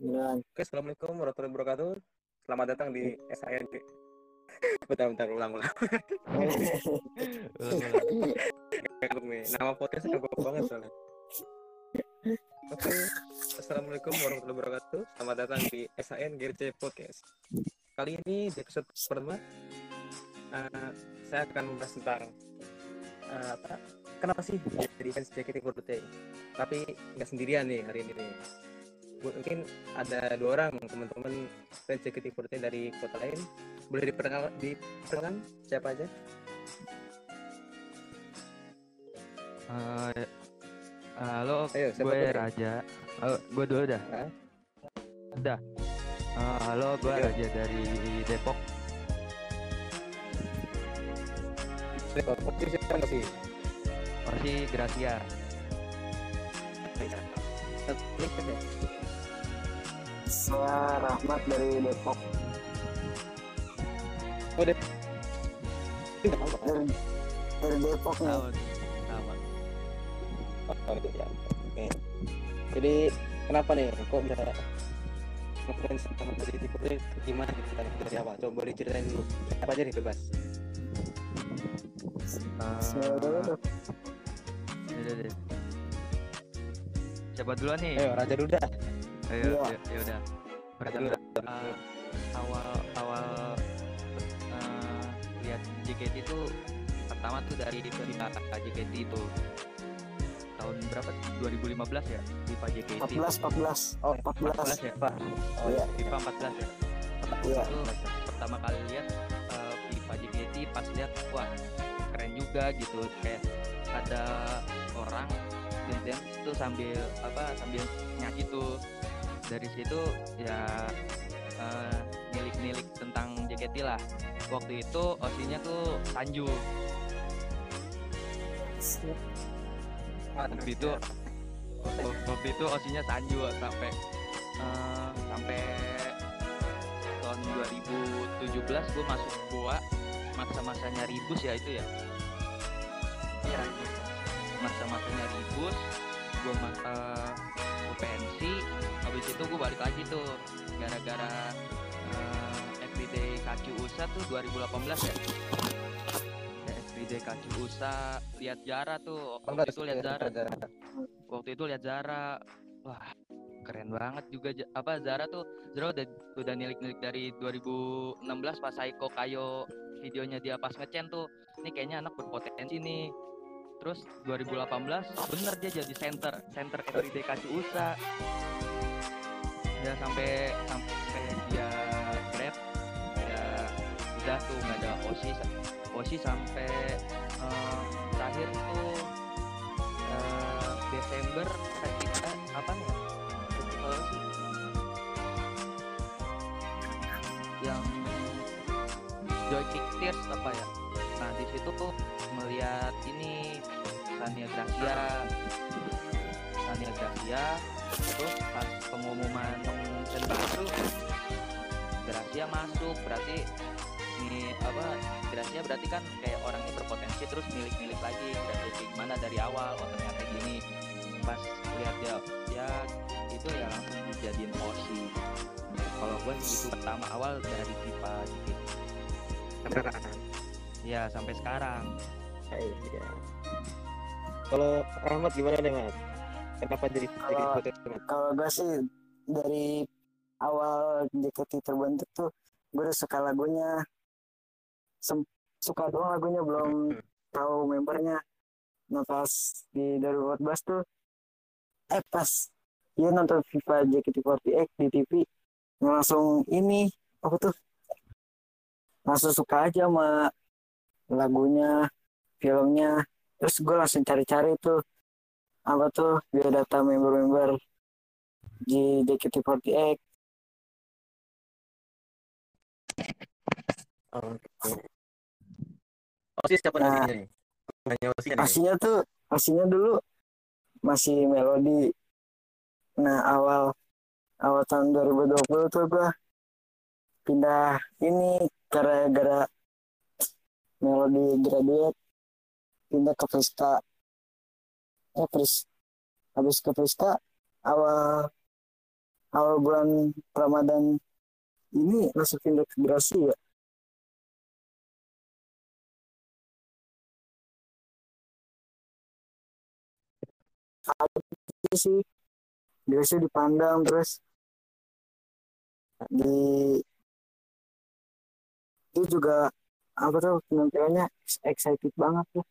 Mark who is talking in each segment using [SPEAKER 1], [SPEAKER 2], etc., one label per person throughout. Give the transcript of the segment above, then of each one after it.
[SPEAKER 1] Oke, assalamualaikum warahmatullahi wabarakatuh. Selamat datang di SING. bentar, bentar, ulang, ulang. Kagok nih. Nama podcastnya kagok banget soalnya. Oke, assalamualaikum warahmatullahi wabarakatuh. Selamat datang di SIN GRC Podcast. Kali ini di episode pertama, uh, saya akan membahas tentang uh, apa? Kenapa sih jadi fans JKT48? Tapi nggak sendirian nih hari ini nih mungkin ada dua orang teman-teman fans JKT48 dari kota lain boleh diperkenalkan diperkenalkan siapa aja
[SPEAKER 2] Uh, halo,
[SPEAKER 1] Ayo,
[SPEAKER 2] gue
[SPEAKER 1] dulu?
[SPEAKER 2] Raja. Oh, gue dulu dah.
[SPEAKER 1] Hah?
[SPEAKER 2] Dah. Uh, halo, gue
[SPEAKER 1] Oke.
[SPEAKER 2] Raja dari Depok.
[SPEAKER 1] Oke, siapa sih
[SPEAKER 2] Masih Gracia.
[SPEAKER 3] Saya Rahmat dari Depok.
[SPEAKER 1] Oh, deh.
[SPEAKER 3] Dari, dari Depok nih.
[SPEAKER 1] Oh, gitu ya. Oke. Jadi kenapa nih kok bisa ngefans sama JKT48 gimana gitu dari, dari awal? Coba boleh ceritain dulu. Apa aja nih bebas?
[SPEAKER 2] Uh. Siapa duluan nih?
[SPEAKER 1] Ayo, Raja dulu dah.
[SPEAKER 2] Ayo,
[SPEAKER 3] Iya.
[SPEAKER 2] ya, ya udah.
[SPEAKER 1] Raja dulu.
[SPEAKER 2] Uh, awal awal uh, lihat JKT itu pertama tuh dari FIFA JKT itu tahun berapa? 2015 ya? FIFA JKT.
[SPEAKER 3] 14, 14.
[SPEAKER 1] Oh,
[SPEAKER 3] 14.
[SPEAKER 2] 14 ya?
[SPEAKER 1] Pak. Oh,
[SPEAKER 3] Iya.
[SPEAKER 2] FIFA 14 ya?
[SPEAKER 3] Iya.
[SPEAKER 2] itu pertama kali lihat uh, FIFA JKT pas lihat wah keren juga gitu kayak ada orang dance tuh sambil apa sambil nyanyi tuh dari situ ya uh, nilik-nilik tentang JKT lah. Waktu itu osinya tuh Sanju. Waktu itu waktu itu osinya Sanju sampai eh, sampai tahun 2017 gue masuk Goa masa-masanya ribus ya itu ya? Iya. Masa-masanya ribus gue gue pensi habis itu gue balik lagi tuh gara-gara eh, everyday kacu USA tuh 2018 ya. Everyday kacu USA lihat Zara tuh waktu itu lihat Zara. Waktu itu lihat Zara. Wah keren banget juga. Apa Zara tuh Zara udah udah nilik-nilik dari 2016 pas Saiko Kayo videonya dia pas ngecen tuh. Ini kayaknya anak berpotensi nih terus 2018 bener dia jadi center. Center everyday USA. Ya sampai sampai dia grab ya udah tuh nggak ada osi osi sampai eh, terakhir tuh eh, Desember festival apa ya sih? Yang Joy Kick Tears apa ya? Nah di situ tuh melihat ini Gracia Sania Gracia terus pas pengumuman Senbatsu Gracia masuk berarti ini apa Gracia berarti kan kayak orangnya berpotensi terus milik-milik lagi Gracia gimana dari awal oh ternyata gini. Pas lihat dia ya itu ya langsung dijadiin Osi. Kalau gue itu pertama awal dari FIFA gitu ya sampai sekarang.
[SPEAKER 1] Iya. Kalau Rahmat gimana deh, Mat? Kenapa jadi jadi
[SPEAKER 3] Kalau- gue sih dari awal JKT terbentuk tuh gue udah suka lagunya. Sem- suka doang lagunya belum tahu membernya. Nah pas di 2014 tuh eh pas dia nonton FIFA JKT48 di TV langsung ini apa tuh langsung suka aja sama lagunya filmnya terus gue langsung cari-cari tuh apa tuh biodata member-member di JKT48
[SPEAKER 1] Oke. Osis siapa
[SPEAKER 3] Nah.
[SPEAKER 1] namanya nih? Osis nih.
[SPEAKER 3] aslinya tuh aslinya dulu masih melodi nah awal awal tahun 2020 tuh gua pindah ini gara-gara melodi graduate pindah ke Friska eh Fris habis ke Friska awal awal bulan Ramadan ini masuk integrasi ya? Itu sih biasanya dipandang terus di itu juga apa tuh penampilannya excited banget tuh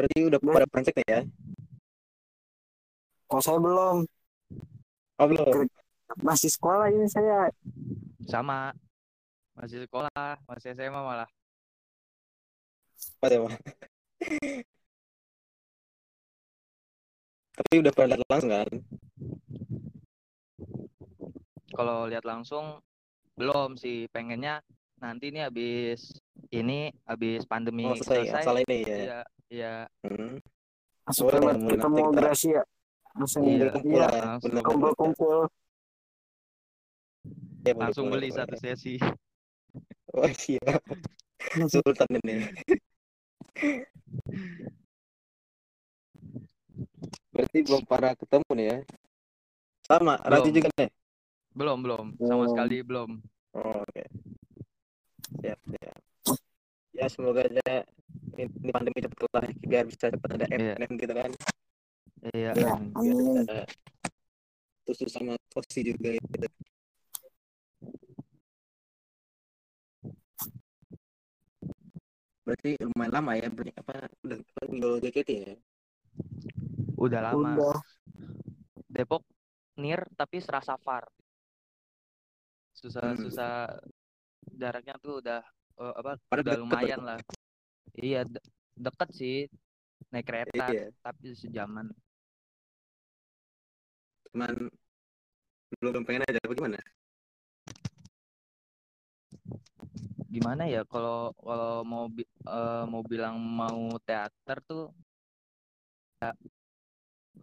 [SPEAKER 1] Berarti udah pada praktek nih ya?
[SPEAKER 3] kalau saya belum
[SPEAKER 1] Oh belum.
[SPEAKER 3] masih sekolah ini saya
[SPEAKER 2] Sama. Masih sekolah, masih SMA malah.
[SPEAKER 1] Apa ya, Bang? Tapi udah pernah lihat langsung kan?
[SPEAKER 2] Kalau lihat langsung belum sih pengennya nanti nih habis ini habis pandemi
[SPEAKER 1] Oh selesai ya?
[SPEAKER 2] selesai.
[SPEAKER 1] Salah ini ya.
[SPEAKER 2] Iya, iya.
[SPEAKER 1] Hmm.
[SPEAKER 3] langsung
[SPEAKER 1] Boleh,
[SPEAKER 3] banget
[SPEAKER 1] mulai
[SPEAKER 3] ketemu
[SPEAKER 1] nanti kita-
[SPEAKER 3] Gracia langsung
[SPEAKER 2] Iya.
[SPEAKER 3] Iya
[SPEAKER 1] ya.
[SPEAKER 3] kumpul-kumpul
[SPEAKER 1] Ya,
[SPEAKER 2] Langsung beli
[SPEAKER 1] boleh.
[SPEAKER 2] satu sesi.
[SPEAKER 1] Oh iya. Sultan ini. Berarti belum pernah ketemu nih ya? Sama, Rati juga nih?
[SPEAKER 2] Belum, belum. Sama
[SPEAKER 3] Belum.
[SPEAKER 2] sekali belum.
[SPEAKER 1] Oh, oke. Siap, siap. Ya semoga aja ini, pandemi cepat kelar ya, biar bisa cepat ada. MM gitu kan.
[SPEAKER 2] Iya.
[SPEAKER 3] ya
[SPEAKER 2] amin.
[SPEAKER 1] Bisa terus sama Tosi juga gitu. Berarti lumayan lama ya, berarti apa udah tinggal JKT ya?
[SPEAKER 2] Udah lama.
[SPEAKER 3] udah
[SPEAKER 2] Depok near tapi serasa far. Susah
[SPEAKER 1] Hmm.
[SPEAKER 2] susah jaraknya tuh udah eh, apa
[SPEAKER 1] Padahal
[SPEAKER 2] udah
[SPEAKER 1] deket
[SPEAKER 2] lumayan lah. Iya de- deket sih naik kereta
[SPEAKER 1] Iya,
[SPEAKER 2] tapi sejaman.
[SPEAKER 1] cuman belum pengen aja apa gimana?
[SPEAKER 2] Gimana ya kalau kalau mau bi- eh, mau bilang mau teater tuh ya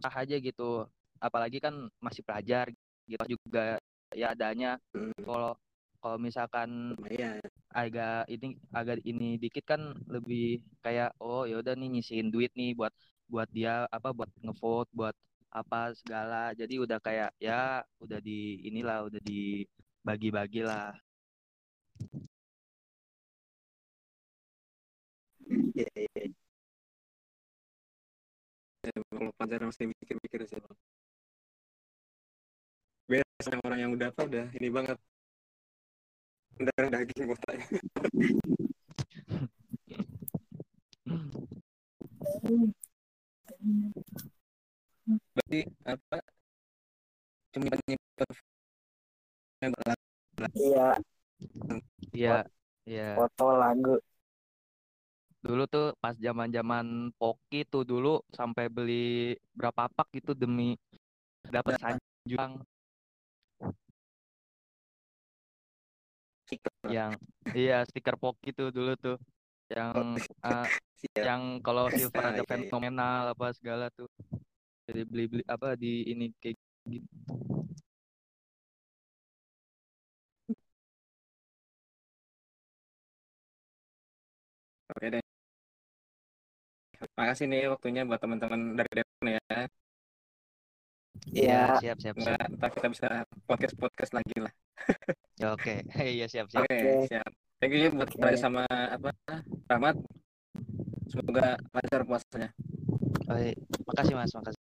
[SPEAKER 2] sah aja gitu. Apalagi kan masih pelajar gitu juga ya adanya
[SPEAKER 1] Hmm,
[SPEAKER 2] kalau kalau misalkan
[SPEAKER 1] lumayan.
[SPEAKER 2] agak ini agak ini dikit kan lebih kayak oh ya udah nih nyisihin duit nih buat buat dia apa buat ngevote buat apa segala jadi udah kayak ya udah di inilah udah dibagi-bagi lah
[SPEAKER 1] Iya, iya, iya. Ya, kalau pelajar masih mikir-mikir sih. Bang. Biasa orang yang udah apa udah ini banget. Darah daging otaknya. Berarti apa? Cuma berlaku.
[SPEAKER 3] iya
[SPEAKER 2] Iya iya
[SPEAKER 3] foto lagu
[SPEAKER 2] dulu tuh pas zaman-zaman Poki tuh dulu sampai beli berapa pak gitu demi dapat sanjung yang iya stiker Poki tuh dulu tuh yang
[SPEAKER 1] Siap.
[SPEAKER 2] yang kalau silver
[SPEAKER 1] Ah,
[SPEAKER 2] ada
[SPEAKER 1] iya, iya.
[SPEAKER 2] fenomenal apa segala tuh jadi beli beli apa di ini kayak gitu
[SPEAKER 1] Oke deh. Makasih nih waktunya buat teman-teman dari Depok nih ya.
[SPEAKER 2] iya siap siap
[SPEAKER 1] ntar kita bisa podcast-podcast lagi lah.
[SPEAKER 2] Oke iya siap siap
[SPEAKER 1] Oke,
[SPEAKER 3] Oke.
[SPEAKER 1] siap. Thank you buat
[SPEAKER 3] Oke.
[SPEAKER 1] Raya sama apa Rahmat. Semoga lancar puasanya.
[SPEAKER 2] Baik. makasih mas makasih